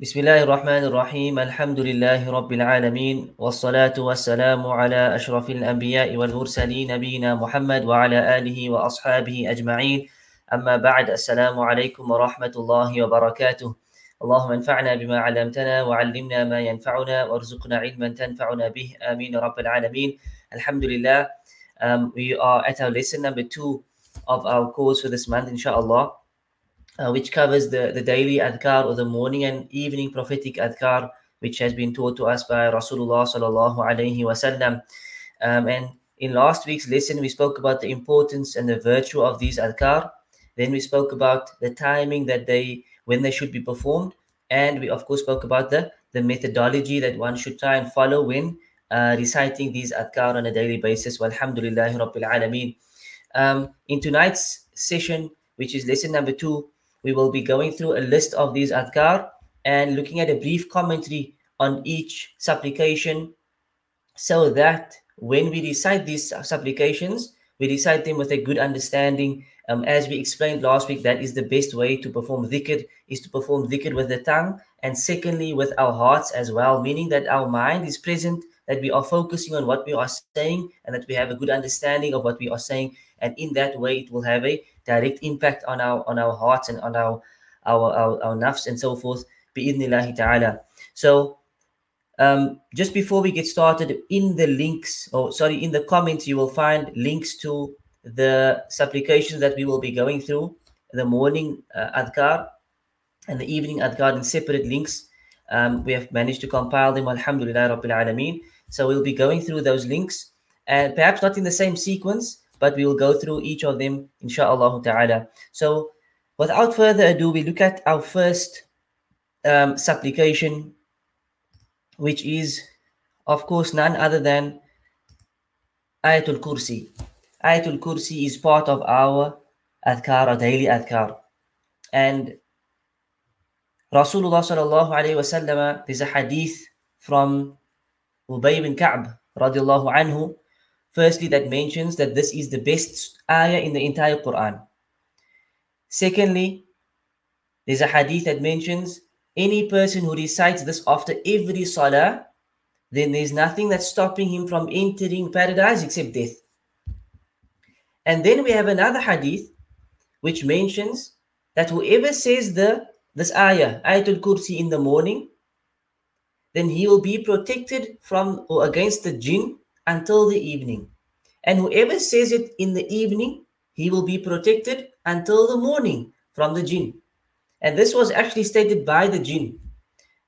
بسم الله الرحمن الرحيم الحمد لله رب العالمين والصلاة والسلام على أشرف الأنبياء والمرسلين نبينا محمد وعلى آله وأصحابه أجمعين أما بعد السلام عليكم ورحمة الله وبركاته اللهم انفعنا بما علمتنا وعلمنا ما ينفعنا وارزقنا علما تنفعنا به آمين رب العالمين الحمد لله um, we are at our lesson number two of our course for this month inshallah uh, which covers the, the daily adhkar or the morning and evening prophetic adhkar, which has been taught to us by Rasulullah sallallahu alaihi wasallam. Um, and in last week's lesson, we spoke about the importance and the virtue of these adhkar. Then we spoke about the timing that they, when they should be performed, and we of course spoke about the the methodology that one should try and follow when uh, reciting these adhkar on a daily basis. Walhamdulillahi rabbil alameen. Um, in tonight's session, which is lesson number two, we will be going through a list of these adhkar and looking at a brief commentary on each supplication so that when we recite these supplications, we recite them with a good understanding. Um, as we explained last week, that is the best way to perform dhikr, is to perform dhikr with the tongue and secondly with our hearts as well, meaning that our mind is present, that we are focusing on what we are saying and that we have a good understanding of what we are saying. And in that way, it will have a direct impact on our on our hearts and on our our our, our nafs and so forth bi'idnillahi ta'ala. So um, just before we get started in the links or sorry in the comments you will find links to the supplications that we will be going through the morning uh, adhkar and the evening adhkar in separate links. Um, we have managed to compile them alhamdulillah rabbil alameen. So we'll be going through those links and perhaps not in the same sequence but we will go through each of them inshallah ta'ala. So without further ado, we look at our first um, supplication, which is of course none other than Ayatul Kursi. Ayatul Kursi is part of our adhkar, our daily adhkar. And Rasulullah sallallahu alayhi wasallam, there's a hadith from Ubay bin Ka'b radiallahu anhu Firstly, that mentions that this is the best ayah in the entire Quran. Secondly, there's a hadith that mentions any person who recites this after every salah, then there's nothing that's stopping him from entering paradise except death. And then we have another hadith which mentions that whoever says the this ayah, Ayatul Kursi in the morning, then he will be protected from or against the jinn until the evening. And whoever says it in the evening, he will be protected until the morning from the jinn. And this was actually stated by the jinn.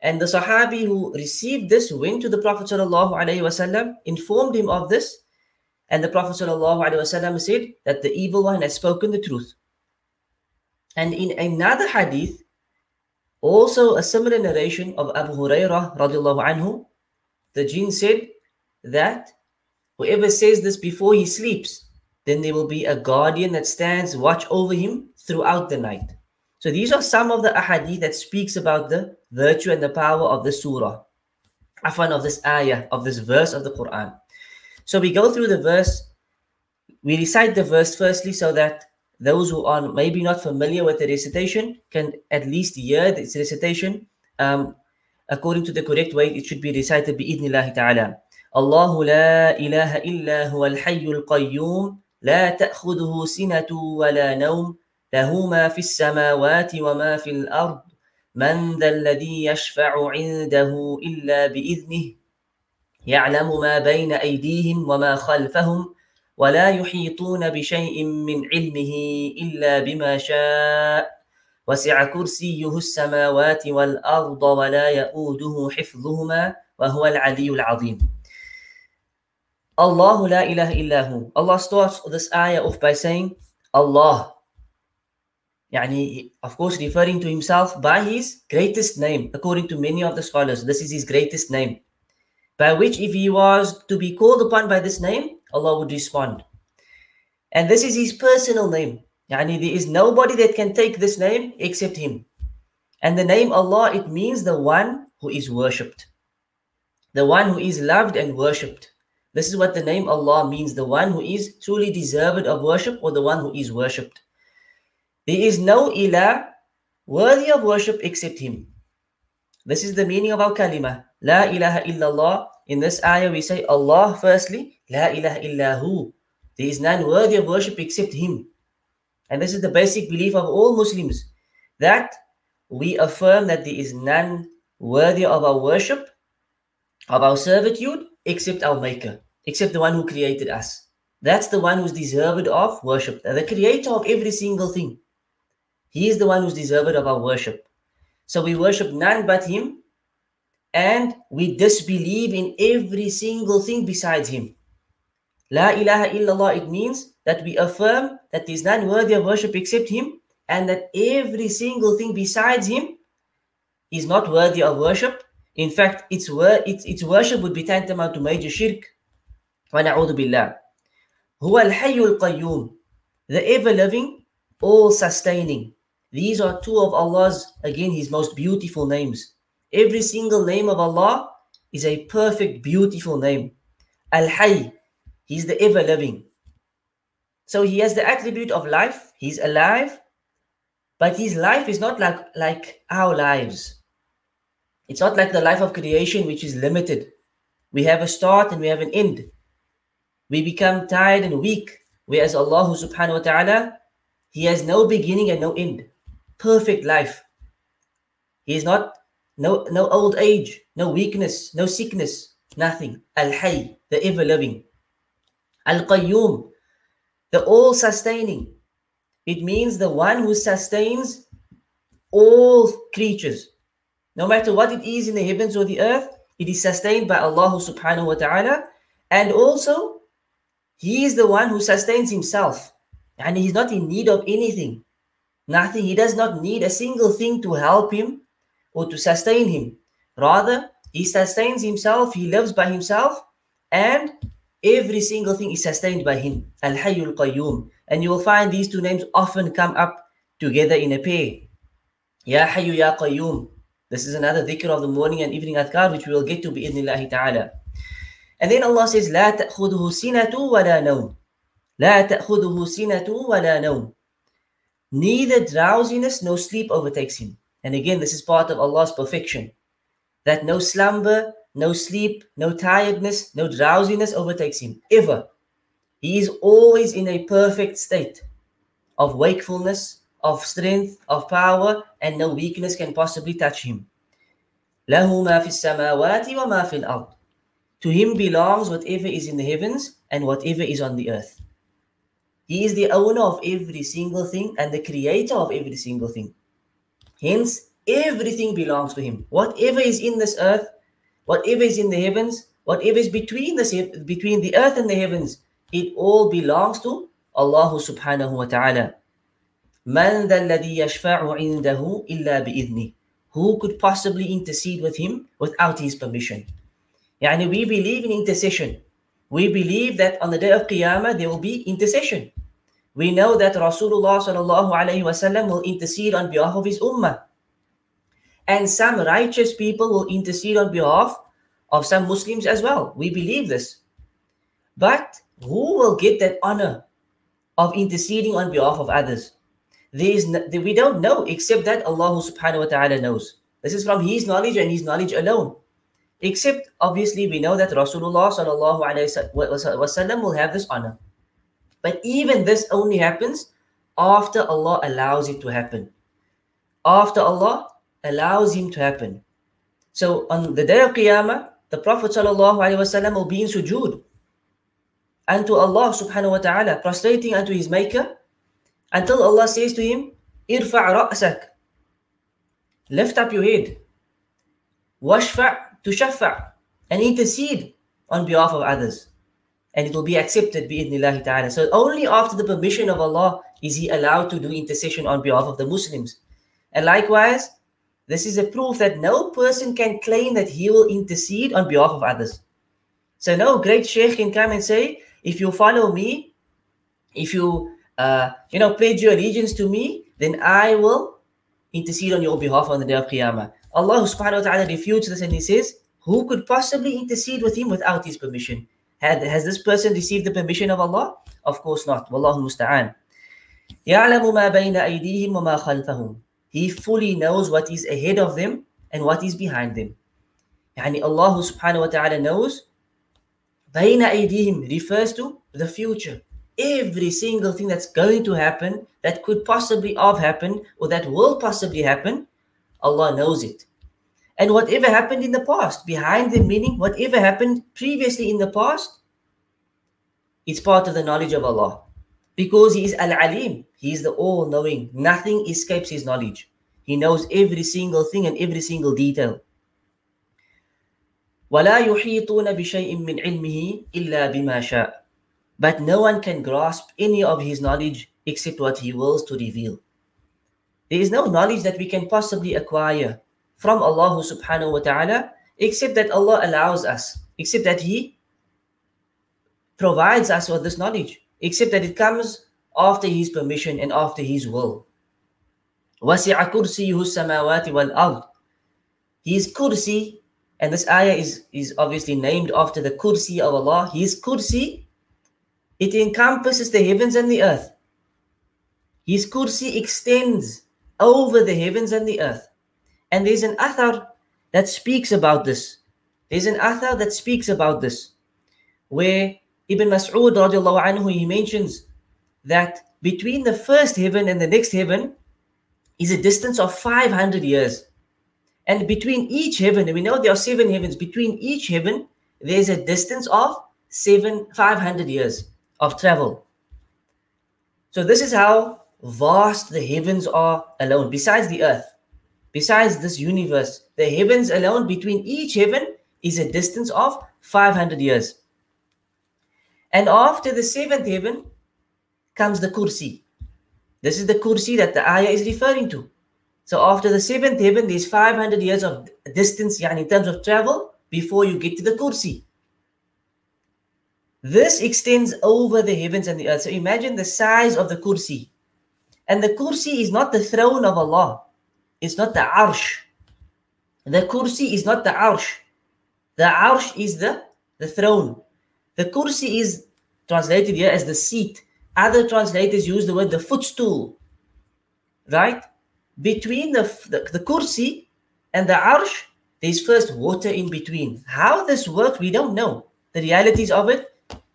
And the Sahabi who received this went to the Prophet ﷺ, informed him of this, and the Prophet ﷺ said that the evil one has spoken the truth. And in another hadith, also a similar narration of Abu Hurairah radiallahu anhu, the jinn said that Whoever says this before he sleeps, then there will be a guardian that stands watch over him throughout the night. So these are some of the ahadith that speaks about the virtue and the power of the surah. Afan of this ayah, of this verse of the Quran. So we go through the verse, we recite the verse firstly so that those who are maybe not familiar with the recitation can at least hear this recitation um, according to the correct way it should be recited bi ta'ala. الله لا إله إلا هو الحي القيوم لا تأخذه سنة ولا نوم له ما في السماوات وما في الأرض من ذا الذي يشفع عنده إلا بإذنه يعلم ما بين أيديهم وما خلفهم ولا يحيطون بشيء من علمه إلا بما شاء وسع كرسيه السماوات والأرض ولا يؤوده حفظهما وهو العلي العظيم. Allahu la ilaha illahu. Allah starts this ayah off by saying Allah. Yani, of course, referring to himself by his greatest name, according to many of the scholars. This is his greatest name. By which, if he was to be called upon by this name, Allah would respond. And this is his personal name. Yani, there is nobody that can take this name except him. And the name Allah, it means the one who is worshipped, the one who is loved and worshipped. This is what the name Allah means the one who is truly deserved of worship or the one who is worshipped. There is no ilah worthy of worship except Him. This is the meaning of our kalima. La ilaha illallah. In this ayah, we say Allah firstly. La ilaha illahu. There is none worthy of worship except Him. And this is the basic belief of all Muslims that we affirm that there is none worthy of our worship, of our servitude, except our Maker, except the one who created us. That's the one who's deserved of worship, the creator of every single thing. He is the one who's deserved of our worship. So we worship none but Him, and we disbelieve in every single thing besides Him. La ilaha illallah, it means that we affirm that there is none worthy of worship except Him, and that every single thing besides Him is not worthy of worship. In fact, its, wor- its, its worship would be tantamount to major shirk. وَنَعُوذُ بِاللَّهِ هو الحي القيوم the ever living all sustaining these are two of Allah's again his most beautiful names every single name of Allah is a perfect beautiful name al-hayy he's the ever living so he has the attribute of life he's alive but his life is not like like our lives it's not like the life of creation which is limited we have a start and we have an end we become tired and weak. Whereas Allah subhanahu wa ta'ala, He has no beginning and no end. Perfect life. He is not no no old age, no weakness, no sickness, nothing. Al-Hayy, the ever living. Al-Qayyum, the all sustaining. It means the one who sustains all creatures. No matter what it is in the heavens or the earth, it is sustained by Allah subhanahu wa ta'ala. And also he is the one who sustains himself. And he's not in need of anything. Nothing. He does not need a single thing to help him or to sustain him. Rather, he sustains himself, he lives by himself, and every single thing is sustained by him. Al Hayyul Qayyum. And you will find these two names often come up together in a pair. Ya Hayyu Ya Qayyum. This is another dhikr of the morning and evening adhkar, which we will get to bi ta'ala. And then Allah says, لا تأخذه سنة ولا نوم. لا تأخذه سنة ولا نوم. Neither drowsiness nor sleep overtakes him. And again, this is part of Allah's perfection. That no slumber, no sleep, no tiredness, no drowsiness overtakes him. Ever. He is always in a perfect state of wakefulness, of strength, of power, and no weakness can possibly touch him. له ما في السماوات وما في الأرض. To him belongs whatever is in the heavens and whatever is on the earth. He is the owner of every single thing and the creator of every single thing. Hence, everything belongs to him. Whatever is in this earth, whatever is in the heavens, whatever is between the, between the earth and the heavens, it all belongs to Allah subhanahu wa ta'ala. Man Who could possibly intercede with him without his permission? Yani we believe in intercession. We believe that on the day of Qiyamah there will be intercession. We know that Rasulullah will intercede on behalf of his ummah. And some righteous people will intercede on behalf of some Muslims as well. We believe this. But who will get that honor of interceding on behalf of others? There is no, we don't know except that Allah subhanahu wa ta'ala knows. This is from His knowledge and His knowledge alone. Except, obviously, we know that Rasulullah sallallahu wasallam will have this honor. But even this only happens after Allah allows it to happen. After Allah allows him to happen. So on the day of Qiyamah, the Prophet sallallahu wasallam will be in sujood unto Allah subhanahu wa ta'ala, prostrating unto his maker until Allah says to him, Irfa' ra'sak. Lift up your head. Washfa' to shafa' and intercede on behalf of others. And it will be accepted bi'idnillahi ta'ala. So only after the permission of Allah is he allowed to do intercession on behalf of the Muslims. And likewise, this is a proof that no person can claim that he will intercede on behalf of others. So no great sheikh can come and say, if you follow me, if you uh, you know pledge your allegiance to me, then I will intercede on your behalf on the day of Qiyamah. Allah subhanahu wa ta'ala refutes this and he says, Who could possibly intercede with him without his permission? Had, has this person received the permission of Allah? Of course not. Wallahu musta'an. يَعْلَمُ مَا بَيْنَ أَيْدِيهِمْ وَمَا خَلْفَهُمْ He fully knows what is ahead of them and what is behind them. Yani Allah subhanahu wa ta'ala knows بين أيديهم refers to the future. Every single thing that's going to happen, that could possibly have happened, or that will possibly happen, Allah knows it. And whatever happened in the past, behind the meaning, whatever happened previously in the past, it's part of the knowledge of Allah. Because He is Al Alim, He is the all knowing. Nothing escapes His knowledge. He knows every single thing and every single detail. ولا يحيطون بشيء من علمه إلا بما شاء. But no one can grasp any of his knowledge except what he wills to reveal. There is no knowledge that we can possibly acquire from Allah subhanahu wa ta'ala except that Allah allows us, except that He provides us with this knowledge, except that it comes after His permission and after His will. وَسِعَ كُرْسِيهُ السَّمَاوَاتِ وَالْأَرْضِ His kursi, and this ayah is, is obviously named after the kursi of Allah. His kursi, it encompasses the heavens and the earth. His kursi extends over the heavens and the earth. And there's an athar that speaks about this. There's an athar that speaks about this, where Ibn Mas'ud radiallahu anhu, he mentions that between the first heaven and the next heaven is a distance of 500 years. And between each heaven, we know there are seven heavens, between each heaven, there's a distance of seven, 500 years of travel. So this is how vast the heavens are alone, besides the earth. Besides this universe, the heavens alone, between each heaven, is a distance of 500 years. And after the seventh heaven comes the kursi. This is the kursi that the ayah is referring to. So after the seventh heaven, there's 500 years of distance yani in terms of travel before you get to the kursi. This extends over the heavens and the earth. So imagine the size of the kursi. And the kursi is not the throne of Allah. It's not the arsh. The kursi is not the arsh. The arsh is the, the throne. The kursi is translated here as the seat. Other translators use the word the footstool. Right? Between the, the, the kursi and the arsh, there's first water in between. How this works, we don't know. The realities of it,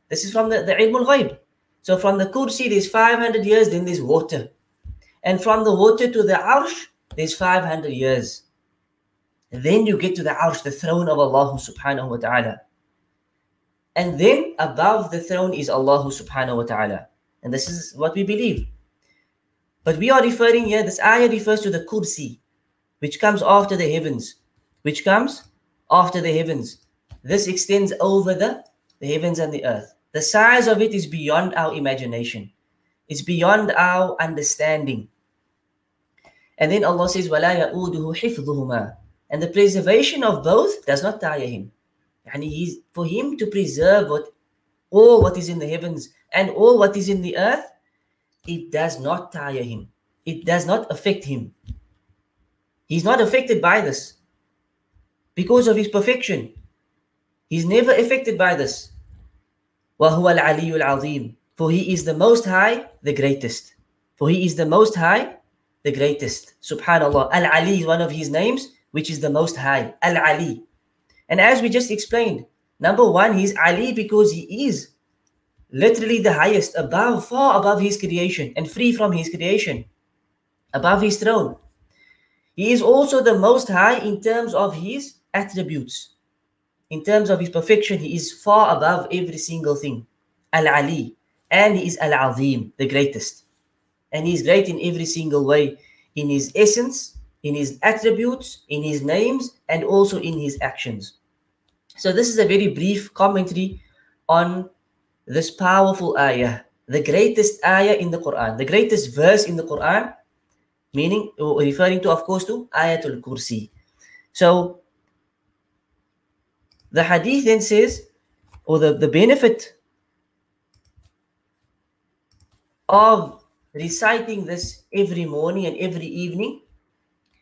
this is from the, the ilm al So from the kursi, there's 500 years, then there's water. And from the water to the arsh, there's 500 years. And Then you get to the arsh, the throne of Allah subhanahu wa ta'ala. And then above the throne is Allah subhanahu wa ta'ala. And this is what we believe. But we are referring here, this ayah refers to the kursi, which comes after the heavens. Which comes after the heavens. This extends over the, the heavens and the earth. The size of it is beyond our imagination. It's beyond our understanding. And then Allah says, وَلَا يَؤُودُهُ حِفْظُهُمَا And the preservation of both does not tire him. And he's, for him to preserve what, all what is in the heavens and all what is in the earth, it does not tire him. It does not affect him. He's not affected by this because of his perfection. He's never affected by this. وَهُوَ الْعَلِيُّ الْعَظِيمُ For he is the most high, the greatest. For he is the most high, the greatest. Subhanallah. Al Ali is one of his names, which is the most high. Al Ali. And as we just explained, number one, he's Ali because he is literally the highest, above, far above his creation and free from his creation, above his throne. He is also the most high in terms of his attributes. In terms of his perfection, he is far above every single thing. Al Ali. And he is Al Azim, the greatest and he's great in every single way in his essence, in his attributes, in his names, and also in his actions. So, this is a very brief commentary on this powerful ayah, the greatest ayah in the Quran, the greatest verse in the Quran, meaning uh, referring to, of course, to Ayatul Kursi. So, the hadith then says, or the, the benefit of reciting this every morning and every evening,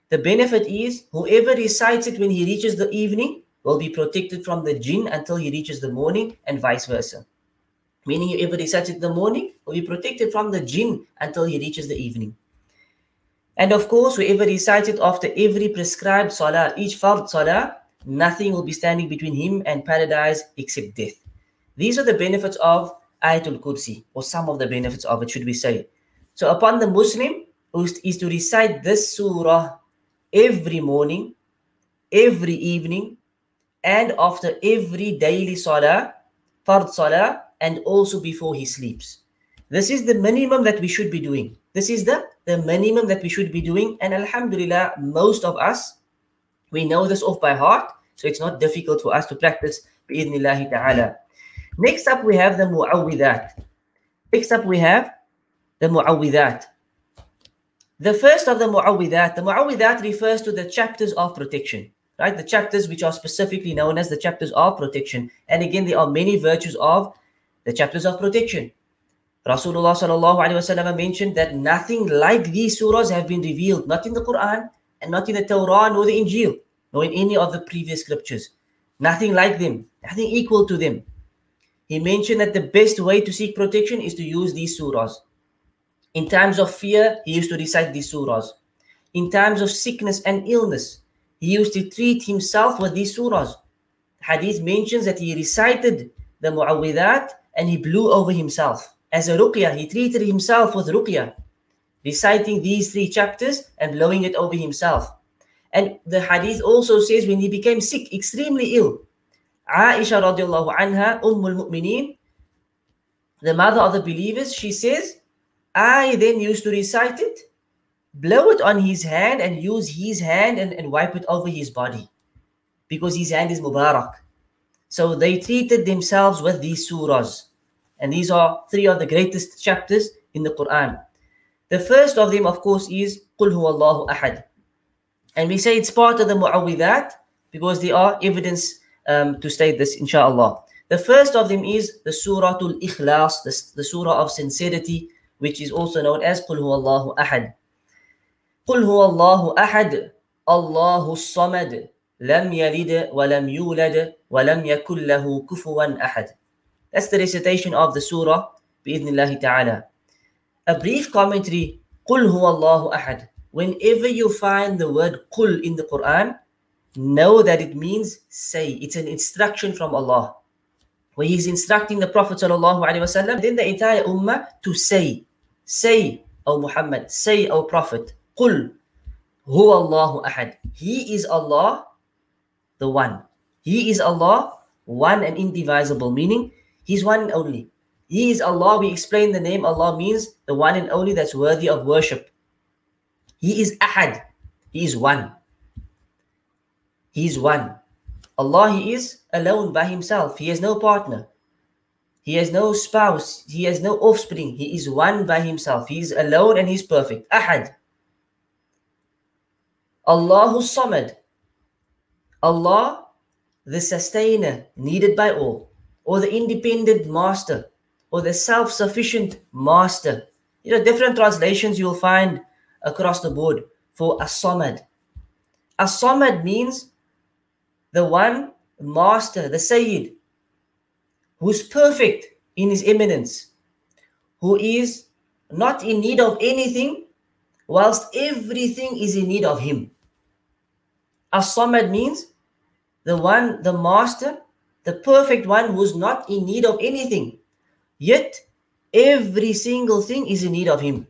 the benefit is whoever recites it when he reaches the evening will be protected from the jinn until he reaches the morning and vice versa. Meaning whoever recites it in the morning will be protected from the jinn until he reaches the evening. And of course, whoever recites it after every prescribed salah, each fard salah, nothing will be standing between him and paradise except death. These are the benefits of Ayatul Kursi, or some of the benefits of it, should we say. So, upon the Muslim is to recite this surah every morning, every evening, and after every daily salah, fard salah, and also before he sleeps. This is the minimum that we should be doing. This is the, the minimum that we should be doing. And Alhamdulillah, most of us, we know this off by heart. So it's not difficult for us to practice bi'idhnillahi ta'ala. Next up, we have the mu'awwidat. Next up, we have the mu'awwidat. The first of the mu'awwidat, the mu'awwidat refers to the chapters of protection, right? The chapters which are specifically known as the chapters of protection. And again, there are many virtues of the chapters of protection. Rasulullah sallallahu alaihi wasallam mentioned that nothing like these surahs have been revealed, not in the Quran and not in the Torah nor the Injil, nor in any of the previous scriptures. Nothing like them, nothing equal to them. He mentioned that the best way to seek protection is to use these surahs. In times of fear, he used to recite these surahs. In times of sickness and illness, he used to treat himself with these surahs. Hadith mentions that he recited the mu'awwidat and he blew over himself. As a ruqya, he treated himself with ruqya, reciting these three chapters and blowing it over himself. And the hadith also says when he became sick, extremely ill, Aisha radiallahu anha, Ummul Mu'mineen, the mother of the believers, she says, I then used to recite it, blow it on his hand, and use his hand and, and wipe it over his body because his hand is Mubarak. So they treated themselves with these surahs. And these are three of the greatest chapters in the Quran. The first of them, of course, is Qul Allahu Ahad. And we say it's part of the Mu'awwidat because there are evidence um, to state this, inshallah. The first of them is the Surah Al Ikhlas, the, the Surah of sincerity, which is also known as Qul Allahu Ahad. Qul Allahu Ahad, Allahu Samad, Lam Yalid Walam Yulad wa Lam Kufuwan Ahad. That's the recitation of the surah bi'idhnillahi ta'ala. A brief commentary, Qul Allahu Ahad. Whenever you find the word Qul in the Quran, know that it means say. It's an instruction from Allah where he's instructing the Prophet ﷺ, then the entire Ummah to say. Say, O Muhammad, say, O Prophet, Qul, Hu Allahu Ahad. He is Allah, the one. He is Allah, one and indivisible, meaning He's one and only. He is Allah. We explain the name Allah means the one and only that's worthy of worship. He is Ahad. He is one. He is one. Allah, He is alone by Himself. He has no partner. He has no spouse. He has no offspring. He is one by himself. He is alone and he's perfect. Ahad. Allahu Samad. Allah, the sustainer, needed by all, or the independent master, or the self sufficient master. You know, different translations you'll find across the board for As-Samad. As-Samad means the one master, the Sayyid, who's perfect in his eminence, who is not in need of anything, whilst everything is in need of him. As-Samad means the one, the master, the perfect one who's not in need of anything. Yet every single thing is in need of him.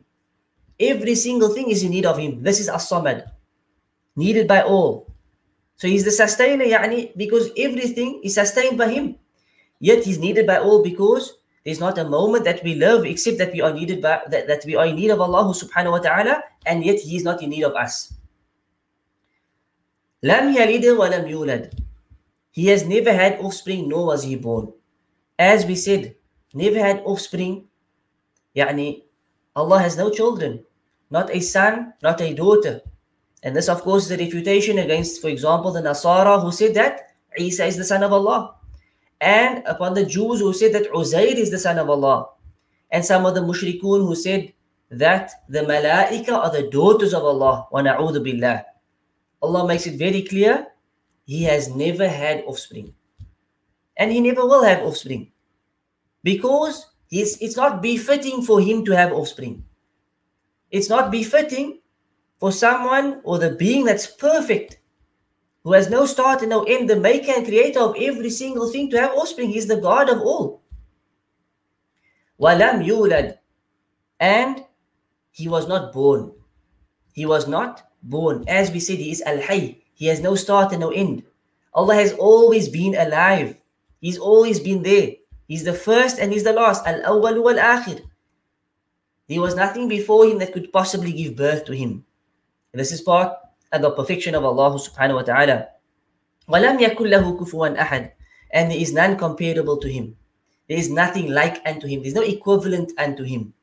Every single thing is in need of him. This is As-Samad. Needed by all. So he's the sustainer, yani, because everything is sustained by him. Yet he's needed by all because there's not a moment that we live except that we are needed by that, that we are in need of Allah subhanahu wa ta'ala, and yet He is not in need of us. Lam yalid wa lam yulad. He has never had offspring, nor was he born. As we said, never had offspring. Yani, Allah has no children, not a son, not a daughter. And this, of course, is a refutation against, for example, the Nasara who said that Isa is the son of Allah and upon the Jews who said that Uzair is the son of Allah, and some of the mushrikun who said that the malaika are the daughters of Allah. Wa billah. Allah makes it very clear he has never had offspring. And he never will have offspring. Because he's, it's not befitting for him to have offspring. It's not befitting for someone or the being that's perfect, who has no start and no end, the maker and creator of every single thing, to have offspring. He's the God of all. Walam yulad. And he was not born. He was not born. As we said, he is al-hayy. He has no start and no end. Allah has always been alive. He's always been there. He's the first and he's the last. Al-awwal wal-akhir. There was nothing before him that could possibly give birth to him. And this is part of the perfection of Allah subhanahu wa ta'ala. وَلَمْ يَكُنْ لَهُ كُفُوًا أَحَدٍ And there is none comparable to him. There is nothing like unto him. There's no equivalent unto him.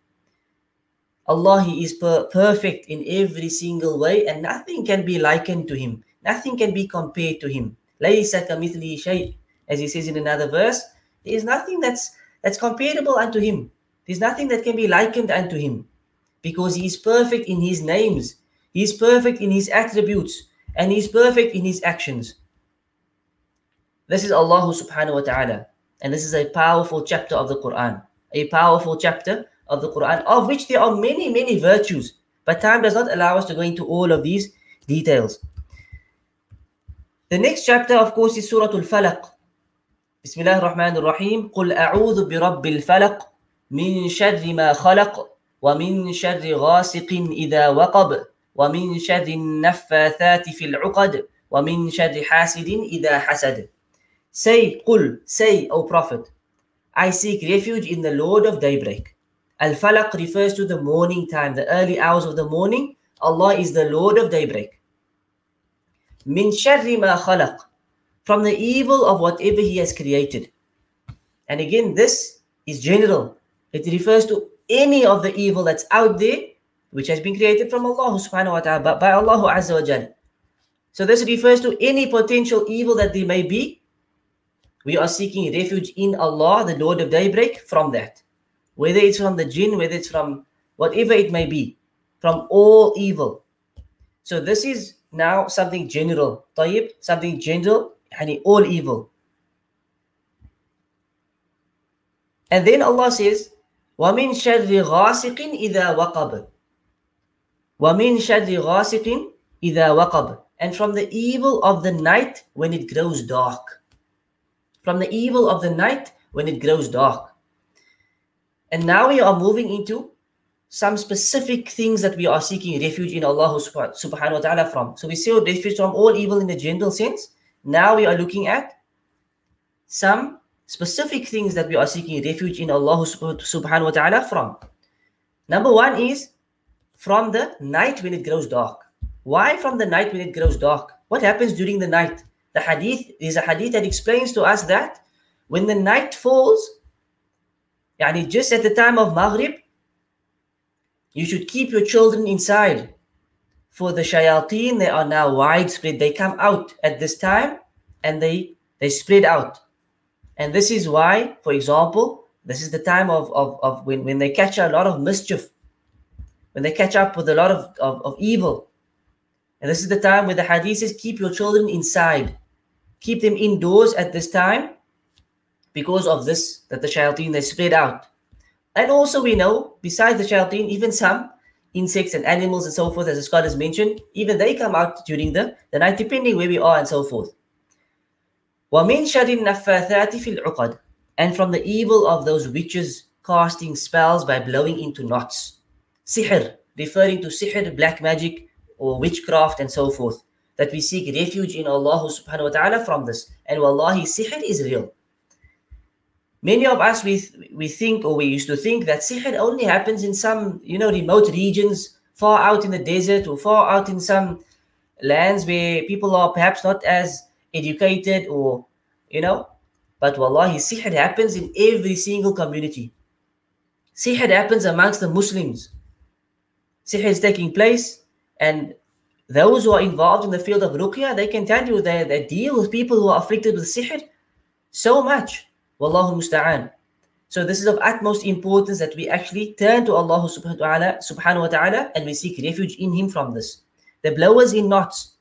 Allah He is per- perfect in every single way and nothing can be likened to Him. Nothing can be compared to Him. As He says in another verse, there is nothing that's that's comparable unto Him. There's nothing that can be likened unto Him because He is perfect in His names. He is perfect in His attributes and He is perfect in His actions. This is Allah subhanahu wa ta'ala. And this is a powerful chapter of the Quran. A powerful chapter of the Quran, of which there are many, many virtues. But time does not allow us to go into all of these details. The next chapter, of course, is Surah Al-Falaq. بسم الله الرحمن الرحيم قل أعوذ برب الفلق من شر ما خلق ومن شر غاسق إذا وقب ومن شر النفاثات في العقد ومن شر حاسد إذا حسد Say, قل, say, O Prophet, I seek refuge in the Lord of daybreak. Al-Falaq refers to the morning time, the early hours of the morning. Allah is the Lord of daybreak. Min sharri ma khalaq. From the evil of whatever He has created. And again, this is general. It refers to any of the evil that's out there, which has been created from Allah subhanahu wa ta'ala, by Allah azza wa jal. So this refers to any potential evil that there may be. We are seeking refuge in Allah, the Lord of daybreak, from that whether it's from the jinn, whether it's from whatever it may be, from all evil. So this is now something general. Tayyib, something general, and all evil. And then Allah says, وَمِن شَرِّ غَاسِقٍ إِذَا وَقَبَ وَمِن شَرِّ غَاسِقٍ إِذَا وَقَبَ And from the evil of the night when it grows dark. From the evil of the night when it grows dark. And now we are moving into some specific things that we are seeking refuge in Allah subhanahu wa ta'ala from. So we see refuge from all evil in the general sense. Now we are looking at some specific things that we are seeking refuge in Allah subhanahu wa ta'ala from. Number one is from the night when it grows dark. Why from the night when it grows dark? What happens during the night? The hadith is a hadith that explains to us that when the night falls, Yani just at the time of Maghrib, you should keep your children inside. For the shayateen, they are now widespread. They come out at this time and they they spread out. And this is why, for example, this is the time of, of, of when, when they catch a lot of mischief, when they catch up with a lot of, of, of evil. And this is the time where the hadith says, keep your children inside. Keep them indoors at this time because of this, that the shayateen, they spread out. And also we know, besides the shayateen, even some insects and animals and so forth, as the scholars mentioned, even they come out during the, the night, depending where we are and so forth. وَمِن شَرِ النَّفَّاثَاتِ فِي الْعُقَدِ And from the evil of those witches casting spells by blowing into knots. Sihr, referring to sihr, black magic, or witchcraft and so forth. That we seek refuge in Allah subhanahu wa ta'ala from this. And wallahi, sihr is real. Many of us we we think or we used to think that sihr only happens in some you know remote regions, far out in the desert or far out in some lands where people are perhaps not as educated or you know. But wallahi, sihr happens in every single community. Sihr happens amongst the Muslims. Sihr is taking place, and those who are involved in the field of ruqya, they can tell you that they deal with people who are afflicted with sihr so much Wallahu musta'an. So this is of utmost importance that we actually turn to Allah subhanahu wa ta'ala and we seek refuge in Him from this. The blowers in knots.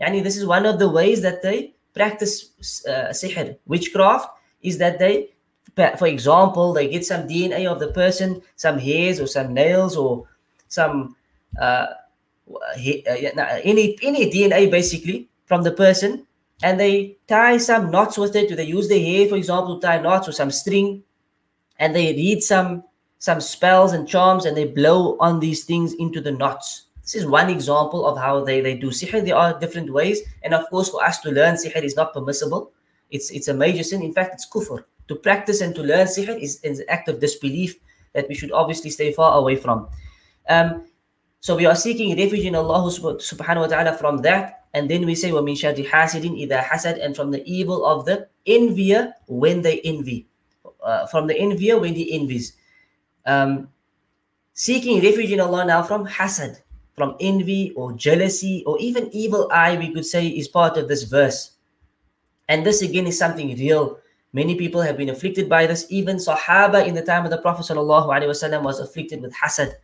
Yani this is one of the ways that they practice uh, sihr, witchcraft, is that they, for example, they get some DNA of the person, some hairs or some nails or some uh, any any DNA basically from the person, and they tie some knots with it. They use the hair, for example, to tie knots with some string, and they read some some spells and charms, and they blow on these things into the knots. This is one example of how they, they do sihr. There are different ways, and of course, for us to learn sihr is not permissible. It's it's a major sin. In fact, it's kufr. To practice and to learn sihr is, is an act of disbelief that we should obviously stay far away from. Um, so we are seeking refuge in Allah subhanahu wa ta'ala from that. And then we say, وَمِن شَرِّ حَاسِدٍ إِذَا حَسَدٍ And from the evil of the envier when they envy. Uh, from the envier when he envies. Um, seeking refuge in Allah now from hasad, from envy or jealousy or even evil eye, we could say, is part of this verse. And this again is something real. Many people have been afflicted by this. Even Sahaba in the time of the Prophet ﷺ was afflicted with hasad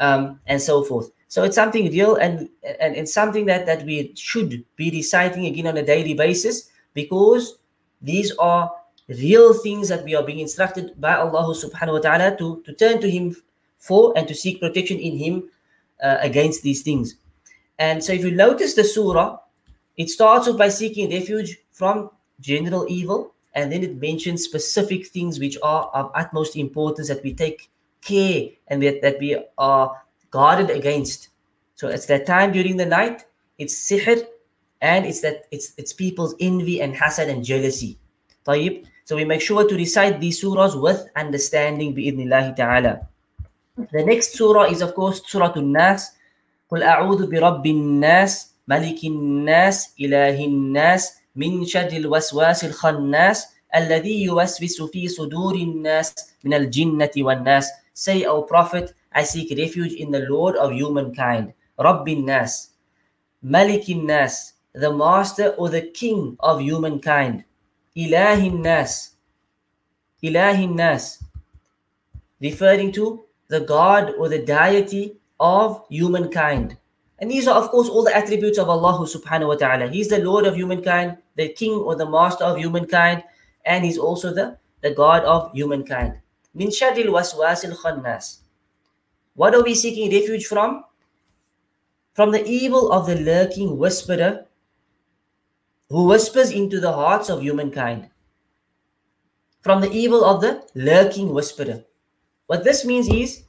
um, and so forth. So it's something real and, and it's something that, that we should be reciting again on a daily basis because these are real things that we are being instructed by Allah subhanahu wa ta'ala to, to turn to Him for and to seek protection in Him uh, against these things. And so if you notice the surah, it starts off by seeking refuge from general evil and then it mentions specific things which are of utmost importance that we take care and that, that we are guarded against. So it's that time during the night, it's sihr, and it's that it's it's people's envy and hasad and jealousy. طيب. So we make sure to recite these surahs with understanding bi'idhnillahi ta'ala. The next surah is of course Surah An-Nas. قل أعوذ برب الناس ملك الناس إله الناس من شر الوسواس الخناس الذي يوسوس في صدور الناس من الجنة والناس Say, O Prophet, I seek refuge in the Lord of humankind, Rabbin Nas, Malikin Nas, the Master or the King of humankind, Ilahin Nas, Ilahin Nas, referring to the God or the deity of humankind. And these are, of course, all the attributes of Allah subhanahu wa ta'ala. He's the Lord of humankind, the King or the Master of humankind, and He's also the, the God of humankind. Min sharril waswasil khannas. What are we seeking refuge from? From the evil of the lurking whisperer who whispers into the hearts of humankind. From the evil of the lurking whisperer. What this means is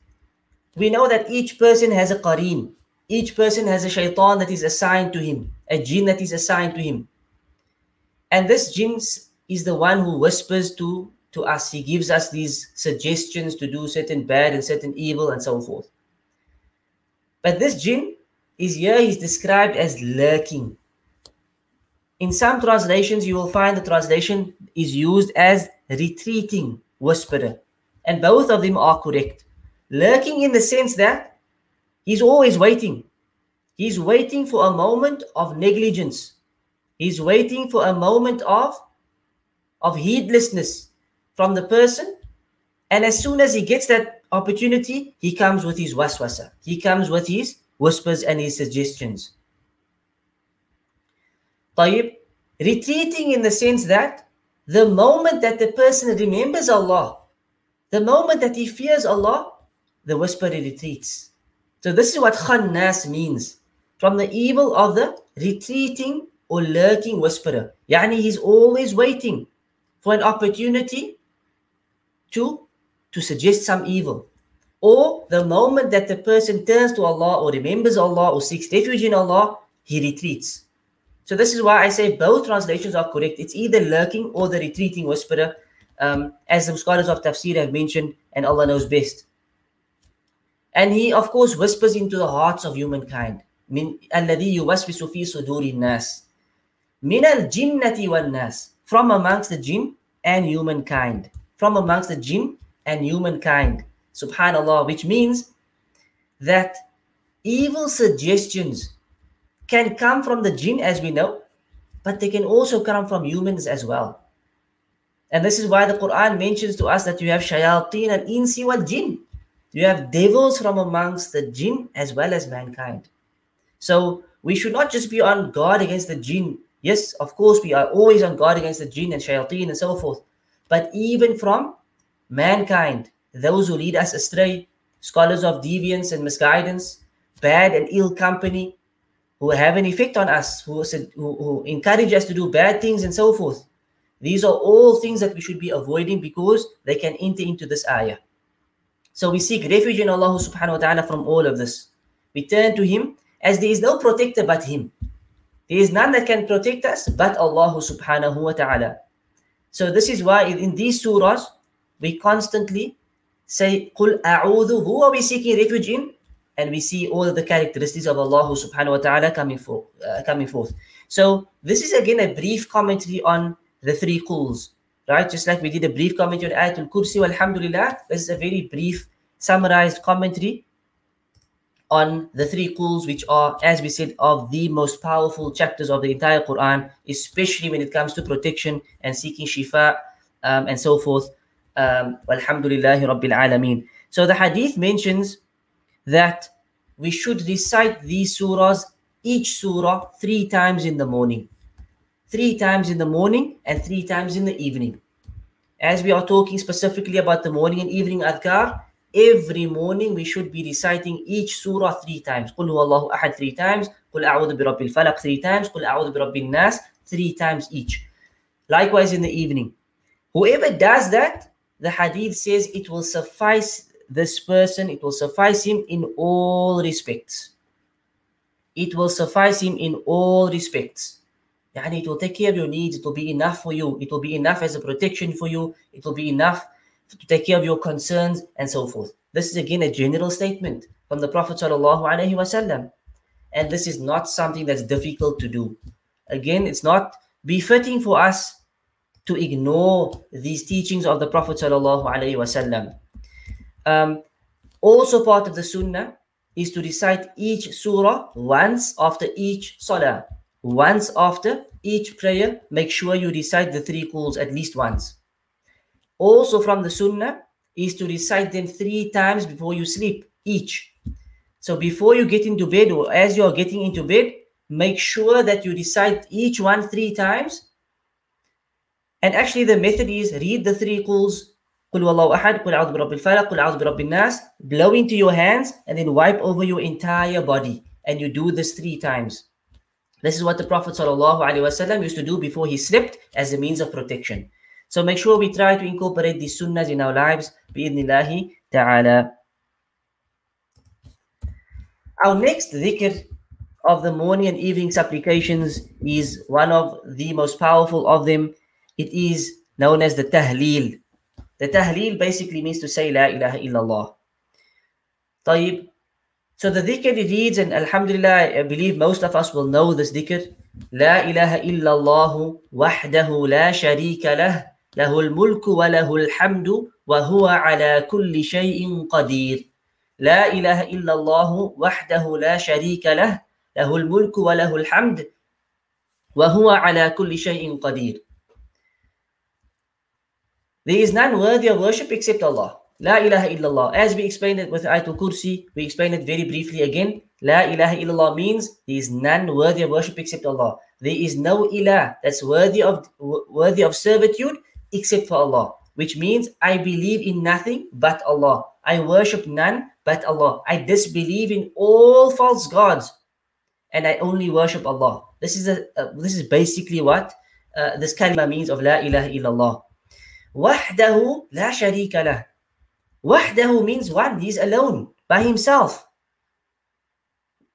we know that each person has a qareen. Each person has a shaitan that is assigned to him, a jinn that is assigned to him. And this jinn is the one who whispers to to us. He gives us these suggestions to do certain bad and certain evil and so forth. But this jinn is here, he's described as lurking. In some translations, you will find the translation is used as retreating whisperer. And both of them are correct. Lurking in the sense that he's always waiting. He's waiting for a moment of negligence. He's waiting for a moment of, of heedlessness from the person. And as soon as he gets that opportunity, he comes with his waswasa. He comes with his whispers and his suggestions. Tayyib, retreating in the sense that the moment that the person remembers Allah, the moment that he fears Allah, the whisper retreats. So this is what khannas means. From the evil of the retreating or lurking whisperer. Yani he's always waiting for an opportunity to, to suggest some evil. Or the moment that the person turns to Allah or remembers Allah or seeks refuge in Allah, he retreats. So this is why I say both translations are correct. It's either lurking or the retreating whisperer, um, as the scholars of tafsir have mentioned, and Allah knows best. And he, of course, whispers into the hearts of humankind. من الذي يوسوس في صدور الناس من الجنة والناس from amongst the jinn and humankind from amongst the jinn and humankind. Subhanallah, which means that evil suggestions can come from the jinn, as we know, but they can also come from humans as well. And this is why the Quran mentions to us that you have shayateen and insi wal jinn. You have devils from amongst the jinn as well as mankind. So we should not just be on guard against the jinn. Yes, of course, we are always on guard against the jinn and shayateen and so forth but even from mankind, those who lead us astray, scholars of deviance and misguidance, bad and ill company, who have an effect on us, who, who, who encourage us to do bad things and so forth. These are all things that we should be avoiding because they can enter into this ayah. So we seek refuge in Allah subhanahu wa ta'ala from all of this. We turn to Him as there is no protector but Him. There is none that can protect us but Allah subhanahu wa ta'ala. So this is why in these surahs we constantly say قُلْ أَعُوذُ Who are we seeking refuge in? And we see all of the characteristics of Allah subhanahu wa ta'ala coming, for, uh, coming forth. So this is again a brief commentary on the three quls, right? Just like we did a brief commentary on Ayatul Kursi, alhamdulillah, this is a very brief summarized commentary on the three quls, which are, as we said, of the most powerful chapters of the entire Quran, especially when it comes to protection and seeking shifa um, and so forth. Um, Alhamdulillahi Rabbil Alameen. So the hadith mentions that we should recite these surahs, each surah, three times in the morning. Three times in the morning and three times in the evening. As we are talking specifically about the morning and evening adhkar, every morning we should be reciting each surah three times. قل هو الله أحد three times. قل أعوذ برب الفلق three times. قل أعوذ برب الناس three times each. Likewise in the evening. Whoever does that, the hadith says it will suffice this person, it will suffice him in all respects. It will suffice him in all respects. Yani it will take care of your needs, it will be enough for you, it will be enough as a protection for you, it will be enough to take care of your concerns and so forth. This is again a general statement from the Prophet sallallahu alaihi wasallam, and this is not something that's difficult to do. Again, it's not befitting for us to ignore these teachings of the Prophet sallallahu alaihi wasallam. Um, also, part of the Sunnah is to recite each surah once after each salah. Once after each prayer, make sure you recite the three quls at least once also from the sunnah is to recite them three times before you sleep each so before you get into bed or as you're getting into bed make sure that you recite each one three times and actually the method is read the three quls قل والله أحد قل أعوذ برب الفلق قل أعوذ برب الناس blow into your hands and then wipe over your entire body and you do this three times this is what the Prophet ﷺ used to do before he slept as a means of protection so make sure we try to incorporate these sunnahs in our lives, ta'ala. Our next dhikr of the morning and evening supplications is one of the most powerful of them. It is known as the tahleel. The tahleel basically means to say La ilaha illallah. طيب. So the dhikr reads, and alhamdulillah, I believe most of us will know this dhikr. La ilaha illallah wahdahu la sharika lah له الملك وله الحمد وهو على كل شيء قدير لا إله إلا الله وحده لا شريك له له الملك وله الحمد وهو على كل شيء قدير There is none worthy of worship except Allah. La ilaha illallah. As we explained it with Ayatul Kursi, we explained it very briefly again. La ilaha illallah means there is none worthy of worship except Allah. There is no ilah that's worthy of worthy of servitude except for Allah, which means I believe in nothing but Allah. I worship none but Allah. I disbelieve in all false gods, and I only worship Allah. This is a this is basically what uh, this kalima means of La ilaha illallah. Wahdahu la sharika lah. Wahdahu means one, he's alone by himself.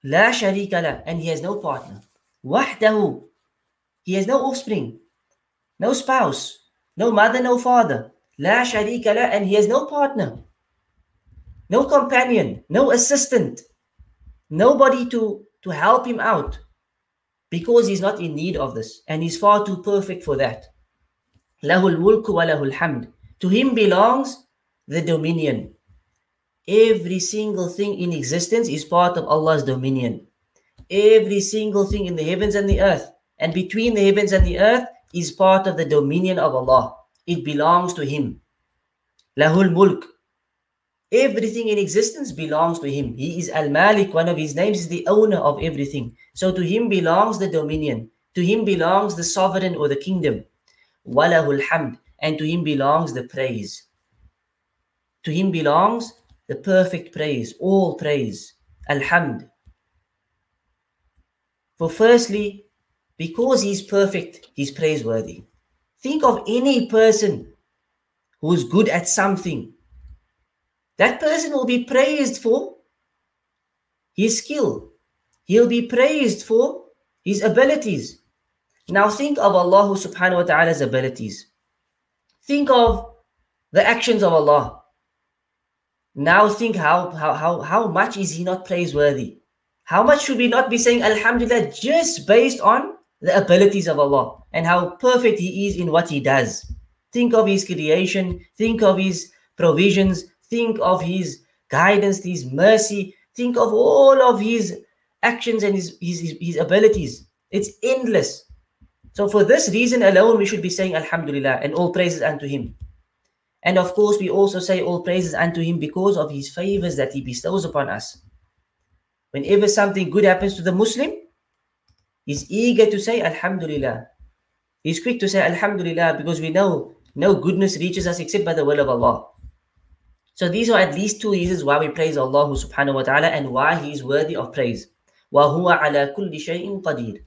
La sharika lah, and he has no partner. Wahdahu, he has no offspring, no spouse, no mother, no father. La sharika la, and he has no partner, no companion, no assistant, nobody to, to help him out because he's not in need of this and he's far too perfect for that. Lahul mulku wa lahul hamd. To him belongs the dominion. Every single thing in existence is part of Allah's dominion. Every single thing in the heavens and the earth. And between the heavens and the earth is part of the dominion of Allah. It belongs to Him. Lahul Mulk. Everything in existence belongs to Him. He is Al Malik. One of His names is the owner of everything. So to Him belongs the dominion. To Him belongs the sovereign or the kingdom. Walahul Hamd. And to Him belongs the praise. To Him belongs the perfect praise, all praise. Alhamd. For firstly, because he's perfect, he's praiseworthy. Think of any person who's good at something. That person will be praised for his skill. He'll be praised for his abilities. Now think of Allah subhanahu wa ta'ala's abilities. Think of the actions of Allah. Now think how, how, how, how much is he not praiseworthy? How much should we not be saying Alhamdulillah just based on the abilities of Allah and how perfect He is in what He does? Think of His creation, think of His provisions, think of His guidance, His mercy, think of all of His actions and His, his, his abilities. It's endless. So, for this reason alone, we should be saying Alhamdulillah and all praises unto Him. And of course, we also say all praises unto Him because of His favors that He bestows upon us. Whenever something good happens to the Muslim, he's eager to say Alhamdulillah. He's quick to say Alhamdulillah because we know no goodness reaches us except by the will of Allah. So these are at least two reasons why we praise Allah subhanahu wa ta'ala and why He is worthy of praise. وَهُوَ عَلَى كُلِّ شَيْءٍ قَدِيرٍ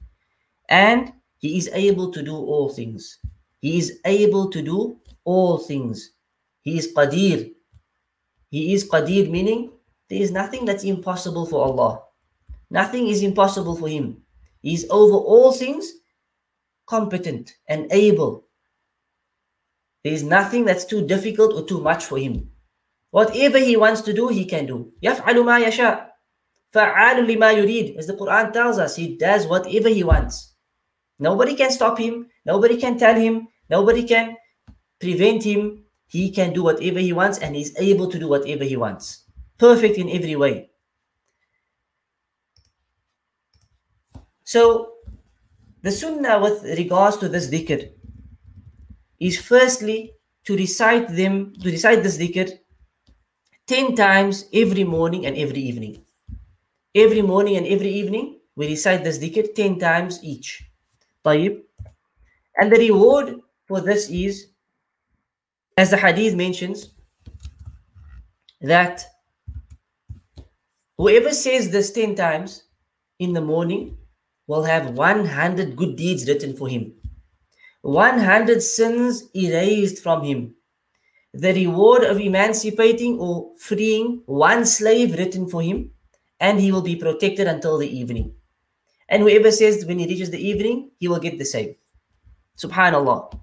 And He is able to do all things. He is able to do all things. He is qadir. He is qadir meaning there is nothing that's impossible for Allah. Nothing is impossible for Him. He is over all things competent and able. There is nothing that's too difficult or too much for Him. Whatever He wants to do, He can do. يَفْعَلُ مَا يَشَاءُ فَعَالٌ لِمَا يُرِيد As the Quran tells us, He does whatever He wants. Nobody can stop Him. Nobody can tell Him. Nobody can prevent Him. He can do whatever He wants and He's able to do whatever He wants perfect in every way. So the sunnah with regards to this dhikr is firstly to recite them, to recite this dhikr 10 times every morning and every evening. Every morning and every evening, we recite this dhikr 10 times each. Tayyib. And the reward for this is, as the hadith mentions, that whoever says this 10 times in the morning will have 100 good deeds written for him, 100 sins erased from him, the reward of emancipating or freeing one slave written for him, and he will be protected until the evening. And whoever says when he reaches the evening, he will get the same. Subhanallah.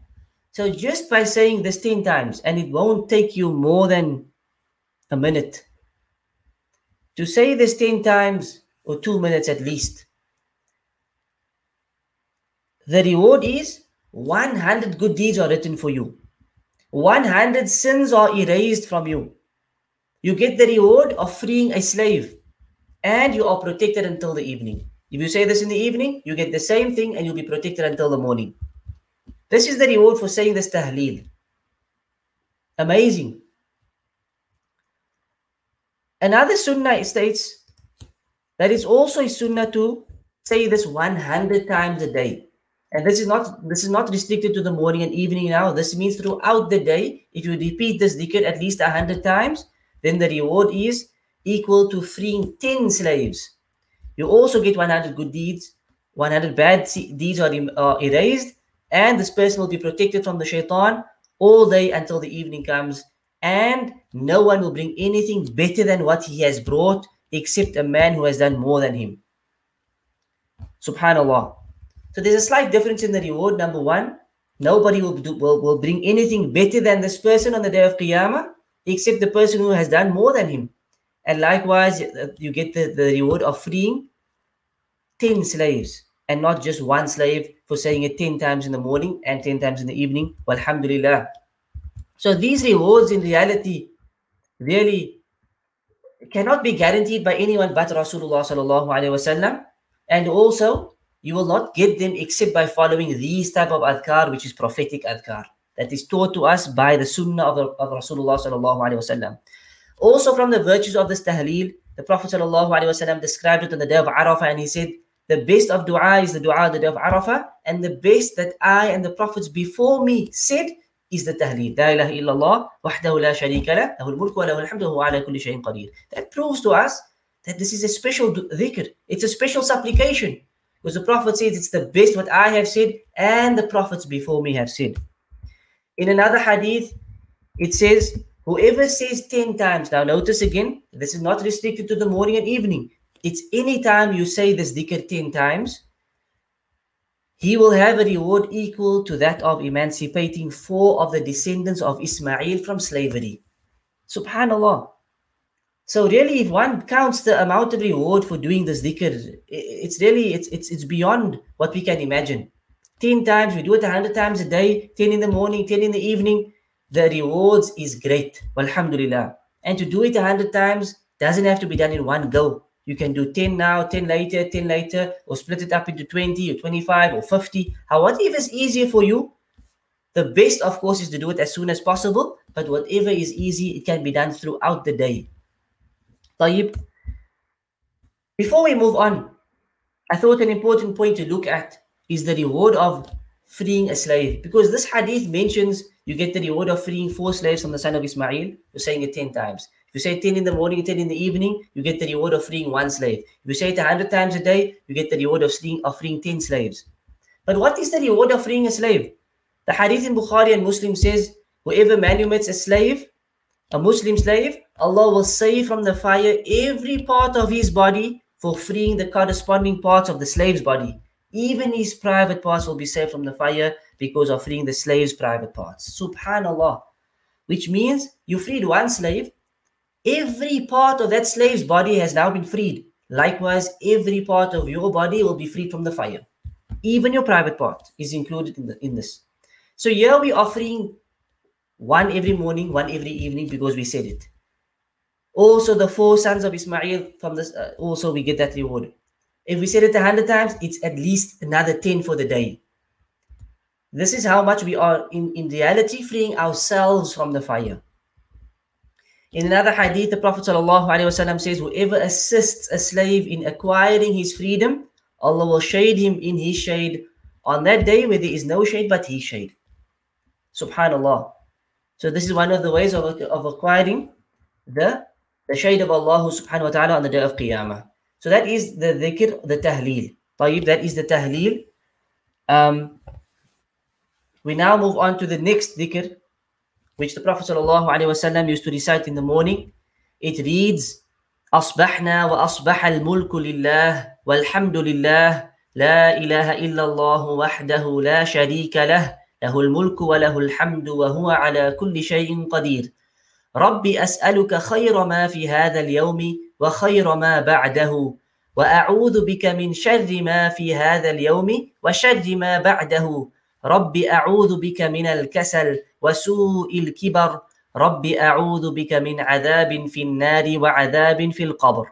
So just by saying this 10 times, and it won't take you more than a minute to say this 10 times or two minutes at least. The reward is 100 good deeds are written for you, 100 sins are erased from you. You get the reward of freeing a slave, and you are protected until the evening. If you say this in the evening, you get the same thing and you'll be protected until the morning. This is the reward for saying this tahleel. Amazing. Another sunnah states that it's also a sunnah to say this 100 times a day. And this is not this is not restricted to the morning and evening now. This means throughout the day, if you repeat this dhikr at least a 100 times, then the reward is equal to freeing 10 slaves. You also get 100 good deeds, 100 bad deeds are erased, and this person will be protected from the shaitan all day until the evening comes and no one will bring anything better than what he has brought except a man who has done more than him. Subhanallah. So there's a slight difference in the reward. Number one, nobody will, do, will, will bring anything better than this person on the day of Qiyamah except the person who has done more than him. And likewise, uh, you get the, the reward of freeing 10 slaves and not just one slave for saying it 10 times in the morning and 10 times in the evening. Alhamdulillah. So these rewards in reality really cannot be guaranteed by anyone but Rasulullah sallallahu alaihi wasallam. And also, you will not get them except by following these type of adhkar, which is prophetic adhkar, that is taught to us by the sunnah of, of Rasulullah sallallahu alaihi wasallam. Also, from the virtues of this tahleel, the Prophet sallallahu alaihi wasallam described it on the day of Arafah, and he said, "The best of du'a is the du'a on the day of Arafah, and the best that I and the prophets before me said." is the tahleel. La ilaha illallah wahdahu la sharika la lahu al-mulku wa lahu al-hamdu wa ala kulli shay'in qadir. That proves to us that this is a special dhikr. It's a special supplication. Because the Prophet says it's the best what I have said and the prophets before me have said. In another hadith, it says, Whoever says 10 times, now notice again, this is not restricted to the morning and evening. It's any time you say this dhikr 10 times, he will have a reward equal to that of emancipating four of the descendants of Ismail from slavery. Subhanallah. So really, if one counts the amount of reward for doing this dhikr, it's really it's it's it's beyond what we can imagine. 10 times, we do it 100 times a day, 10 in the morning, 10 in the evening. The rewards is great. Alhamdulillah. And to do it 100 times doesn't have to be done in one go. You can do 10 now, 10 later, 10 later, or split it up into 20 or 25 or 50. However is easier for you. The best, of course, is to do it as soon as possible, but whatever is easy, it can be done throughout the day. طيب. Before we move on, I thought an important point to look at is the reward of freeing a slave. Because this hadith mentions you get the reward of freeing four slaves from the son of Ismail. You're saying it 10 times. If you say it 10 in the morning, 10 in the evening, you get the reward of freeing one slave. If you say it 100 times a day, you get the reward of freeing, of freeing 10 slaves. But what is the reward of freeing a slave? The hadith in Bukhari and Muslim says, whoever manumits a slave, a Muslim slave, Allah will save from the fire every part of his body for freeing the corresponding parts of the slave's body. Even his private parts will be saved from the fire because of freeing the slave's private parts. Subhanallah. Which means you freed one slave, every part of that slave's body has now been freed. Likewise, every part of your body will be freed from the fire. Even your private part is included in, the, in this. So here we are freeing one every morning, one every evening because we said it. Also, the four sons of Ismail from this, uh, also we get that reward. If we said it a hundred times, it's at least another 10 for the day. This is how much we are in, in reality freeing ourselves from the fire. In another hadith, the Prophet ﷺ says, Whoever assists a slave in acquiring his freedom, Allah will shade him in his shade on that day where there is no shade but his shade. Subhanallah. So this is one of the ways of, of acquiring the, the shade of Allah subhanahu wa ta'ala on the day of Qiyamah. So that is the dhikr, the tahleel. Tayyib, that is the tahleel. Um, we now move on to the next dhikr, which the Prophet ﷺ used to recite in the morning. It reads, أصبحنا وأصبح الملك لله والحمد لله لا إله إلا الله وحده لا شريك له له الملك وله الحمد وهو على كل شيء قدير. ربي أسألك خير ما في هذا اليوم وخير ما بعده وأعوذ بك من شر ما في هذا اليوم وشر ما بعده. رب أعوذ بك من الكسل وسوء الكبر. رب أعوذ بك من عذاب في النار وعذاب في القبر.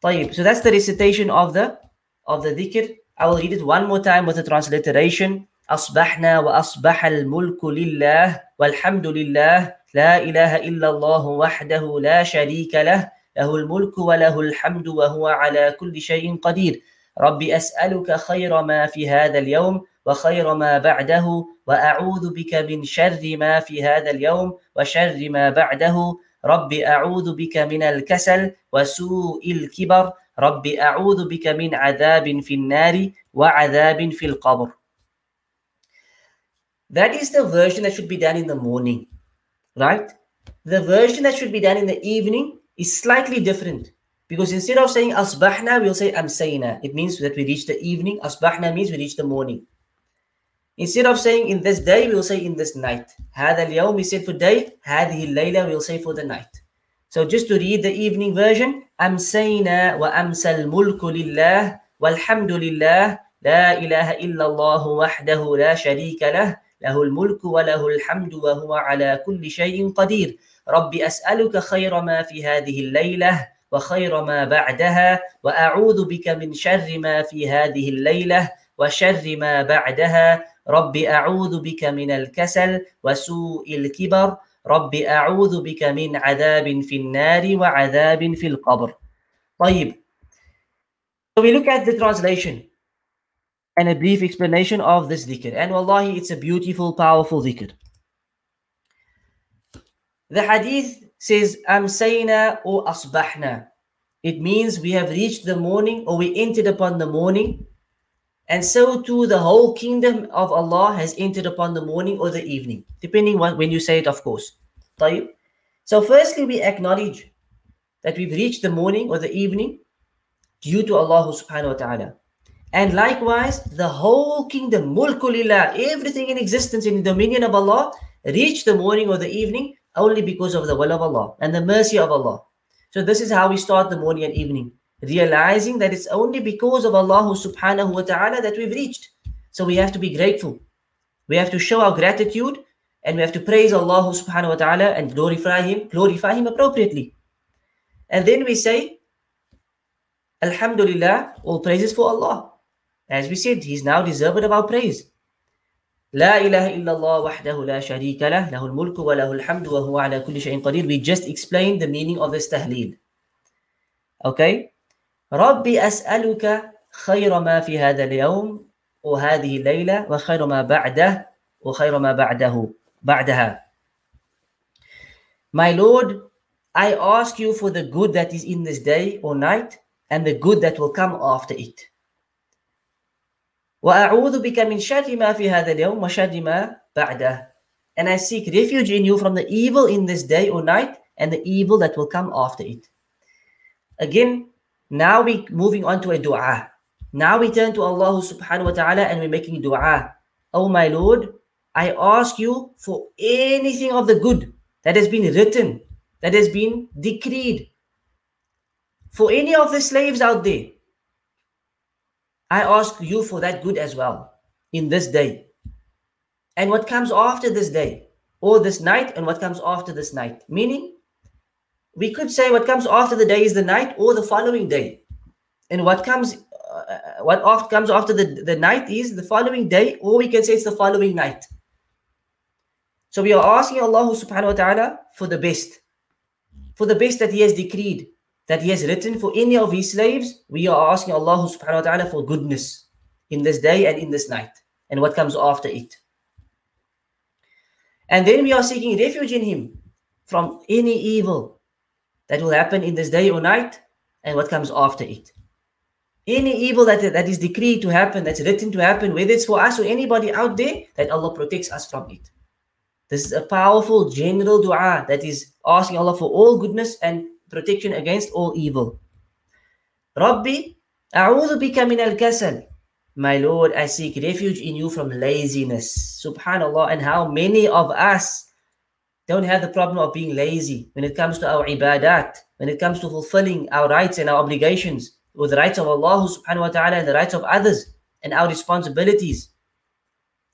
طيب so that's the recitation of the of the dhikr. I will read it one more time with the transliteration. أصبحنا وأصبح الملك لله والحمد لله. لا إله إلا الله وحده لا شريك له. له الملك وله الحمد وهو على كل شيء قدير. رب أسألك خير ما في هذا اليوم وخير ما بعده وأعوذ بك من شر ما في هذا اليوم وشر ما بعده. رب أعوذ بك من الكسل وسوء الكبر. رب أعوذ بك من عذاب في النار وعذاب في القبر. That is the version that should be done in the morning, right? The version that should be done in the evening is slightly different because instead of saying asbahna, we'll say amsayna. It means that we reach the evening. Asbahna means we reach the morning. Instead of saying in this day, we'll say in this night. Hada al we said for day. Hadhi layla, we'll say for the night. So just to read the evening version, amsayna wa amsal mulku lillah walhamdulillah la ilaha illallah wahdahu la sharika lah له الملك وله الحمد وهو على كل شيء قدير. رب أسألك خير ما في هذه الليلة وخير ما بعدها وأعوذ بك من شر ما في هذه الليلة وشر ما بعدها. رب أعوذ بك من الكسل وسوء الكبر. رب أعوذ بك من عذاب في النار وعذاب في القبر. طيب. So we look at the translation. And a brief explanation of this dhikr. And wallahi, it's a beautiful, powerful dhikr. The hadith says amsayna or asbahna. it means we have reached the morning or we entered upon the morning. And so too, the whole kingdom of Allah has entered upon the morning or the evening, depending on when you say it, of course. So, firstly, we acknowledge that we've reached the morning or the evening due to Allah subhanahu wa ta'ala. And likewise, the whole kingdom, mulkulillah, everything in existence in the dominion of Allah, reached the morning or the evening only because of the will of Allah and the mercy of Allah. So this is how we start the morning and evening, realizing that it's only because of Allah subhanahu wa ta'ala that we've reached. So we have to be grateful. We have to show our gratitude and we have to praise Allah subhanahu wa ta'ala and glorify Him, glorify Him appropriately. And then we say, Alhamdulillah, all praises for Allah. As we said, he is now deserved of our praise. لا إله إلا الله وحده لا شريك له له الملك وله الحمد وهو على كل شيء قدير We just explained the meaning of this tahleel. Okay? ربي أسألك خير ما في هذا اليوم وهذه الليلة وخير ما بعده وخير ما بعده بعدها. My Lord, I ask you for the good that is in this day or night and the good that will come after it. وأعوذ بك من شر ما في هذا اليوم وشر ما بعده. And I seek refuge in you from the evil in this day or night and the evil that will come after it. Again, now we moving on to a dua. Now we turn to Allah subhanahu wa ta'ala and we're making dua. Oh my Lord, I ask you for anything of the good that has been written, that has been decreed. For any of the slaves out there, I ask you for that good as well in this day. And what comes after this day, or this night, and what comes after this night. Meaning, we could say what comes after the day is the night or the following day. And what comes uh, what oft comes after the, the night is the following day, or we can say it's the following night. So we are asking Allah subhanahu wa ta'ala for the best, for the best that He has decreed, that He has written for any of His slaves, we are asking Allah subhanahu wa ta'ala for goodness in this day and in this night and what comes after it. And then we are seeking refuge in Him from any evil that will happen in this day or night and what comes after it. Any evil that, that is decreed to happen, that's written to happen, whether it's for us or anybody out there, that Allah protects us from it. This is a powerful general dua that is asking Allah for all goodness and protection against all evil. Rabbi, أعوذ بك من الكسل. My Lord, I seek refuge in you from laziness. Subhanallah, and how many of us don't have the problem of being lazy when it comes to our ibadat, when it comes to fulfilling our rights and our obligations with the rights of Allah subhanahu wa ta'ala and the rights of others and our responsibilities.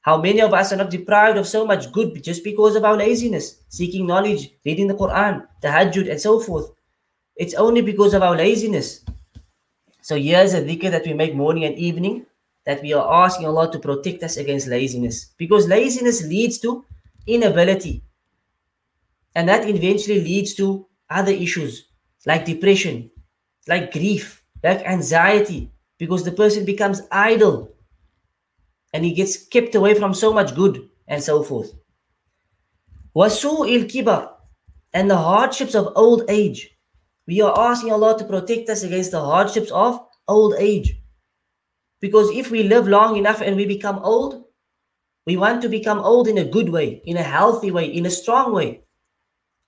How many of us are not deprived of so much good just because of our laziness, seeking knowledge, reading the Quran, tahajjud, and so forth. It's only because of our laziness. So here's a dhikr that we make morning and evening that we are asking Allah to protect us against laziness. Because laziness leads to inability. And that eventually leads to other issues like depression, like grief, like anxiety, because the person becomes idle and he gets kept away from so much good and so forth. Wasu il kibar and the hardships of old age. We are asking Allah to protect us against the hardships of old age. Because if we live long enough and we become old, we want to become old in a good way, in a healthy way, in a strong way,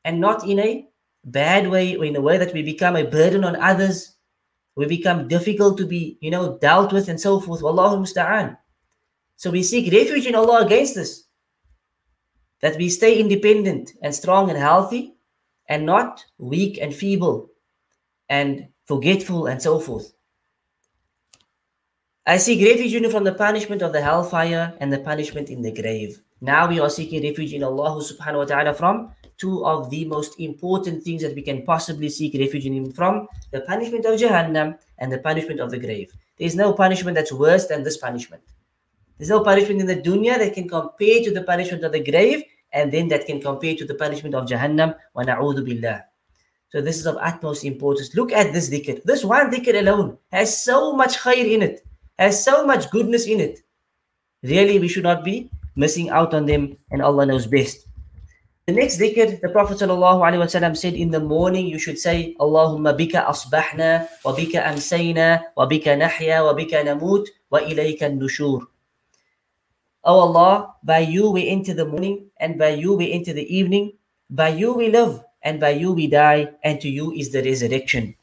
and not in a bad way or in a way that we become a burden on others. We become difficult to be, you know, dealt with and so forth. Wallahu musta'an. So we seek refuge in Allah against this. That we stay independent and strong and healthy and not weak and feeble and forgetful and so forth. I seek refuge in from the punishment of the hellfire and the punishment in the grave. Now we are seeking refuge in Allah subhanahu wa ta'ala from two of the most important things that we can possibly seek refuge in Him from the punishment of Jahannam and the punishment of the grave. There is no punishment that's worse than this punishment. There's no punishment in the dunya that can compare to the punishment of the grave, and then that can compare to the punishment of Jahannam. Wa na'udhu billah. So this is of utmost importance. Look at this dhikr. This one dhikr alone has so much khair in it, has so much goodness in it. Really, we should not be missing out on them, and Allah knows best. The next dhikr, the Prophet ﷺ said in the morning you should say Allahumma bika asbahna wa bika amsayna wa bika nahya wa bika namut wa ilayka nushur. O Allah, by you we enter the morning and by you we enter the evening. By you we live and by you we die and to you is the resurrection.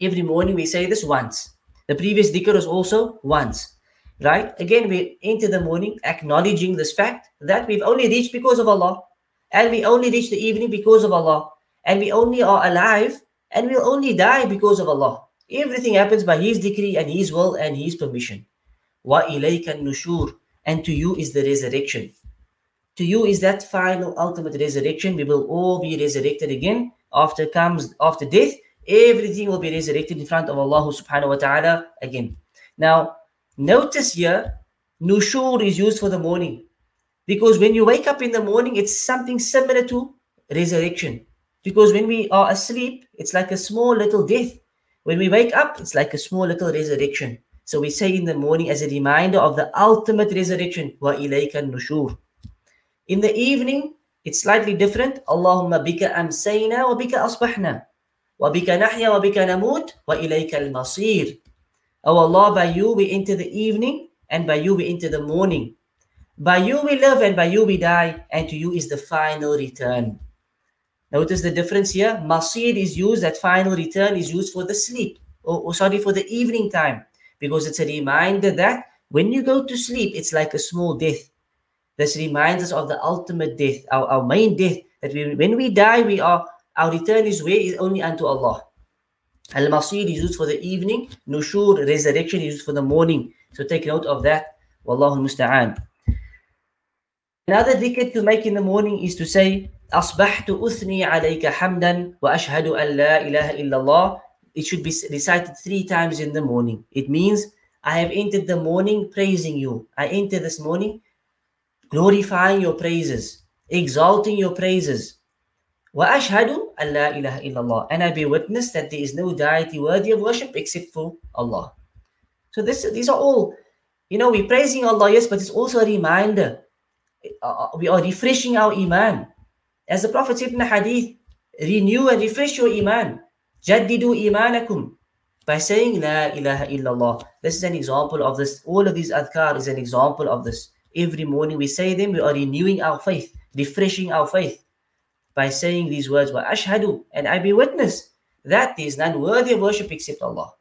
Every morning we say this once. The previous dhikr was also once. Right? Again, we enter the morning acknowledging this fact that we've only reached because of Allah and we only reach the evening because of Allah, and we only are alive and we'll only die because of Allah. Everything happens by His decree and His will and His permission. Wa ilayka nushur, and to you is the resurrection. To you is that final ultimate resurrection. We will all be resurrected again after comes after death. Everything will be resurrected in front of Allah subhanahu wa ta'ala again. Now, notice here, nushur is used for the morning. Because when you wake up in the morning, it's something similar to resurrection. Because when we are asleep, it's like a small little death. When we wake up, it's like a small little resurrection. So we say in the morning as a reminder of the ultimate resurrection, wa ilayka nushur. In the evening, it's slightly different. Allahumma bika amsayna wa bika asbahna. Wa bika nahya wa bika namut wa ilayka al-masir. Oh Allah, by you we enter the evening and by you we enter the morning. By you we live and by you we die, and to you is the final return. Notice the difference here. Masir is used, that final return is used for the sleep, or, or sorry, for the evening time, because it's a reminder that when you go to sleep, it's like a small death. This reminds us of the ultimate death, our, our main death, that we, when we die, we are our return is where is only unto Allah. Al-Masir is used for the evening, Nushur, resurrection is used for the morning. So take note of that. Wallahu musta'an. Another dhikr to make in the morning is to say, أصبحت أثني عليك حمدا وأشهد أن لا إله إلا الله. It should be recited three times in the morning. It means, I have entered the morning praising you. I enter this morning glorifying your praises, exalting your praises. وأشهد أن لا إله إلا الله. And I bear witness that there is no deity worthy of worship except for Allah. So this, these are all, you know, we're praising Allah, yes, but it's also a reminder uh, we are refreshing our iman. As the Prophet said in the hadith, renew and refresh your iman. Jaddidu imanakum. By saying La ilaha illallah. This is an example of this. All of these adhkar is an example of this. Every morning we say them, we are renewing our faith, refreshing our faith by saying these words, Wa ashhadu, and I be witness that there is none worthy of worship except Allah.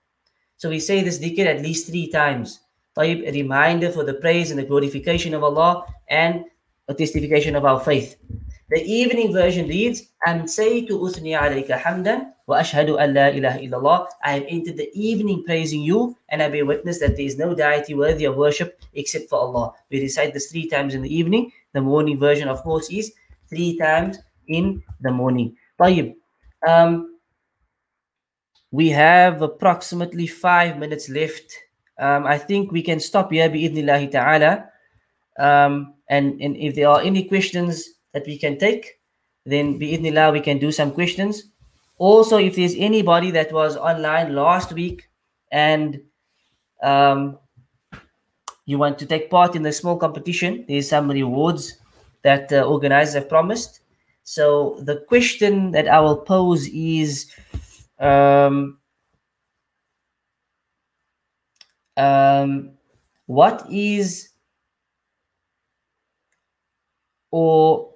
So we say this dhikr at least three times. Tayyib, a reminder for the praise and the glorification of Allah and a testification of our faith. The evening version reads, and say to Uthni alayka hamdan wa ashhadu an la ilaha illallah. I have entered the evening praising you, and I bear witness that there is no deity worthy of worship except for Allah. We recite this three times in the evening. The morning version, of course, is three times in the morning. Tayyib. Um, we have approximately five minutes left. Um, I think we can stop here, bi'idnillahi ta'ala. Um, and, and if there are any questions, that we can take, then bi'idhnillah we can do some questions. Also, if there's anybody that was online last week and um, you want to take part in the small competition, there's some rewards that uh, organizers have promised. So the question that I will pose is um, um, what is or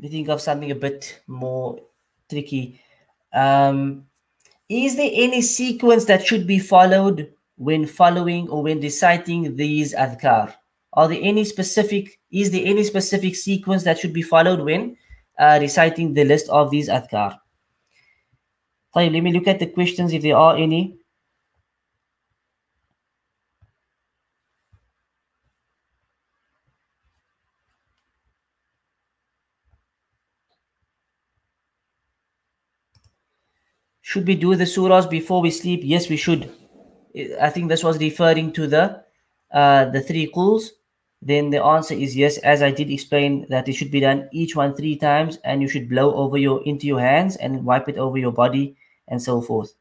we think of something a bit more tricky um, is there any sequence that should be followed when following or when reciting these adhkar are there any specific is there any specific sequence that should be followed when uh, reciting the list of these adhkar طيب, let me look at the questions if there are any Should we do the surahs before we sleep? Yes, we should. I think this was referring to the uh, the three quls. Then the answer is yes, as I did explain that it should be done each one three times, and you should blow over your into your hands and wipe it over your body and so forth.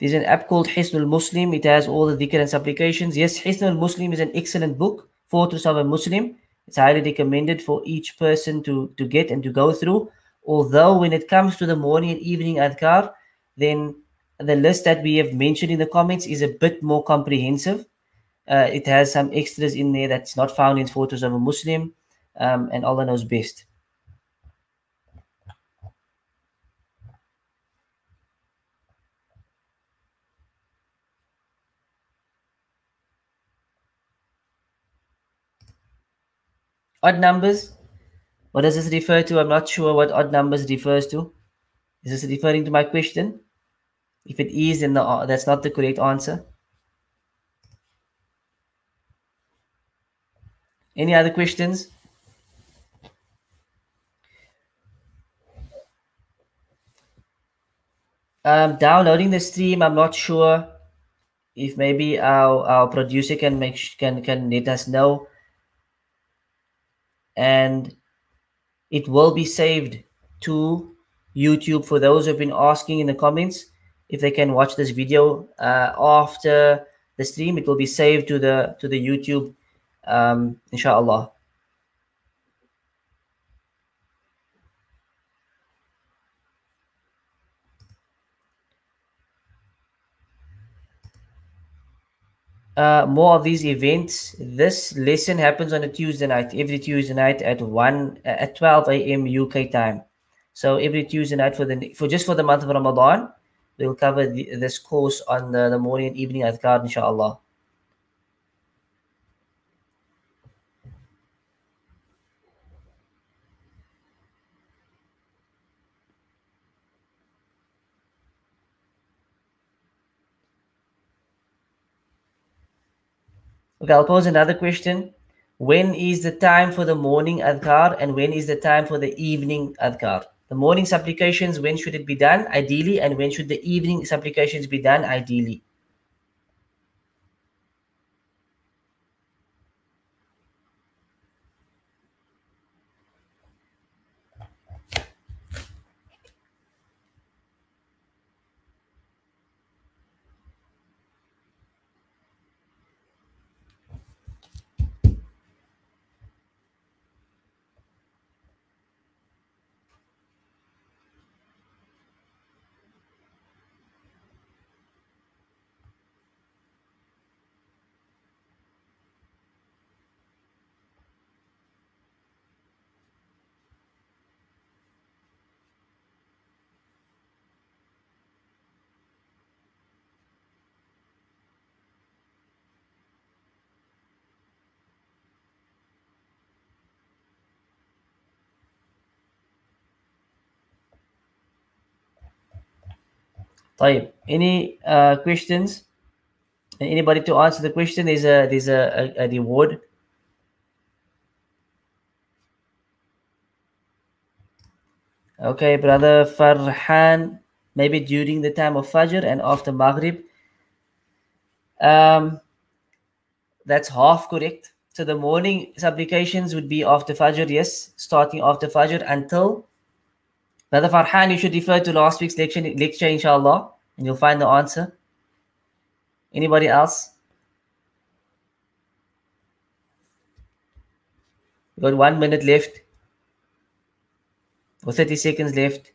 There's an app called Hisnul Muslim. It has all the dhikr and supplications. Yes, Hisnul Muslim is an excellent book, Fortress of a Muslim. It's highly recommended for each person to, to get and to go through. Although when it comes to the morning and evening adhkar, then the list that we have mentioned in the comments is a bit more comprehensive. Uh, it has some extras in there that's not found in Fortress of a Muslim, um, and Allah knows best. Odd numbers. What does this refer to? I'm not sure what odd numbers refers to. Is this referring to my question? If it is, then the, that's not the correct answer. Any other questions? Um, downloading the stream, I'm not sure if maybe our, our producer can make can can let us know and it will be saved to YouTube for those who've been asking in the comments if they can watch this video uh, after the stream. It will be saved to the to the YouTube, um, inshallah. Uh, more of these events. This lesson happens on a Tuesday night, every Tuesday night at one at 12 a.m. UK time. So every Tuesday night for the for just for the month of Ramadan, we'll cover the, this course on the, the morning and evening adhkar, inshallah. Okay, I'll pose another question. When is the time for the morning adhkar and when is the time for the evening adhkar? The morning supplications, when should it be done ideally, and when should the evening supplications be done ideally? طيب any uh, questions anybody to answer the question there's a there's a, a, a reward okay brother farhan maybe during the time of fajr and after maghrib um that's half correct so the morning supplications would be after fajr yes starting after fajr until Brother Farhan, you should refer to last week's lecture, lecture inshallah, and you'll find the answer. Anybody else? we got one minute left, or 30 seconds left.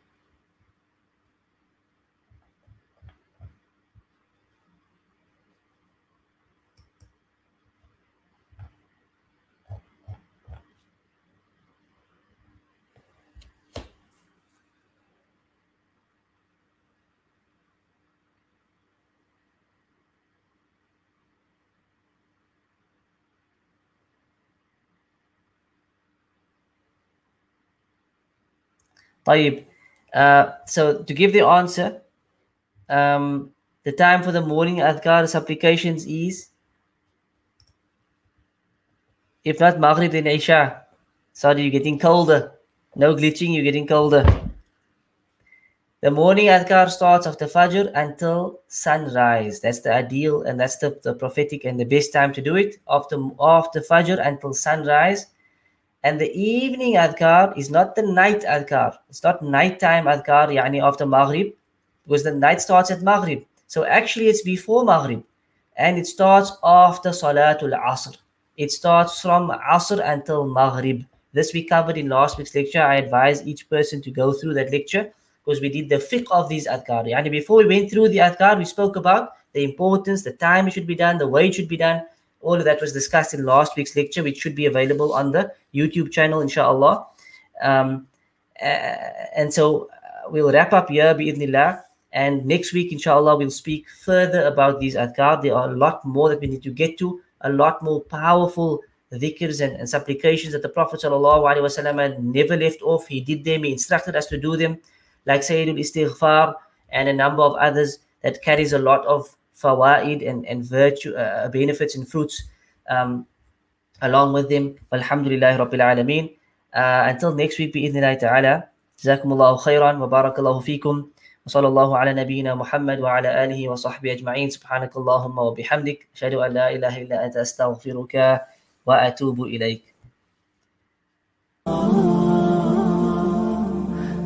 طيب uh, so to give the answer um, the time for the morning adhkar supplications is if not maghrib then isha sorry you're getting colder no glitching you're getting colder the morning adhkar starts after fajr until sunrise that's the ideal and that's the, the prophetic and the best time to do it after after fajr until sunrise and the evening adhkar is not the night adhkar. It's not nighttime adhkar, yani after Maghrib, because the night starts at Maghrib. So actually, it's before Maghrib and it starts after Salatul Asr. It starts from Asr until Maghrib. This we covered in last week's lecture. I advise each person to go through that lecture because we did the fiqh of these adhkar. And before we went through the adhkar, we spoke about the importance, the time it should be done, the way it should be done. All of that was discussed in last week's lecture, which should be available on the YouTube channel, inshallah. Um, uh, and so uh, we'll wrap up here, bi'idhnillah. And next week, inshallah, we'll speak further about these adhkar. There are a lot more that we need to get to, a lot more powerful dhikrs and, and supplications that the Prophet ﷺ never left off. He did them, he instructed us to do them, like Sayyidul Istighfar and a number of others that carries a lot of fawaid and, and virtue, uh, benefits and fruits um, along with them. Alhamdulillah Rabbil Alameen. Uh, until next week, bi'idhnillahi ta'ala. جزاكم الله خيرا وبارك الله فيكم وصلى الله على نبينا محمد وعلى آله وصحبه أجمعين سبحانك اللهم وبحمدك أشهد أن لا إله إلا أنت أستغفرك وأتوب إليك. Oh.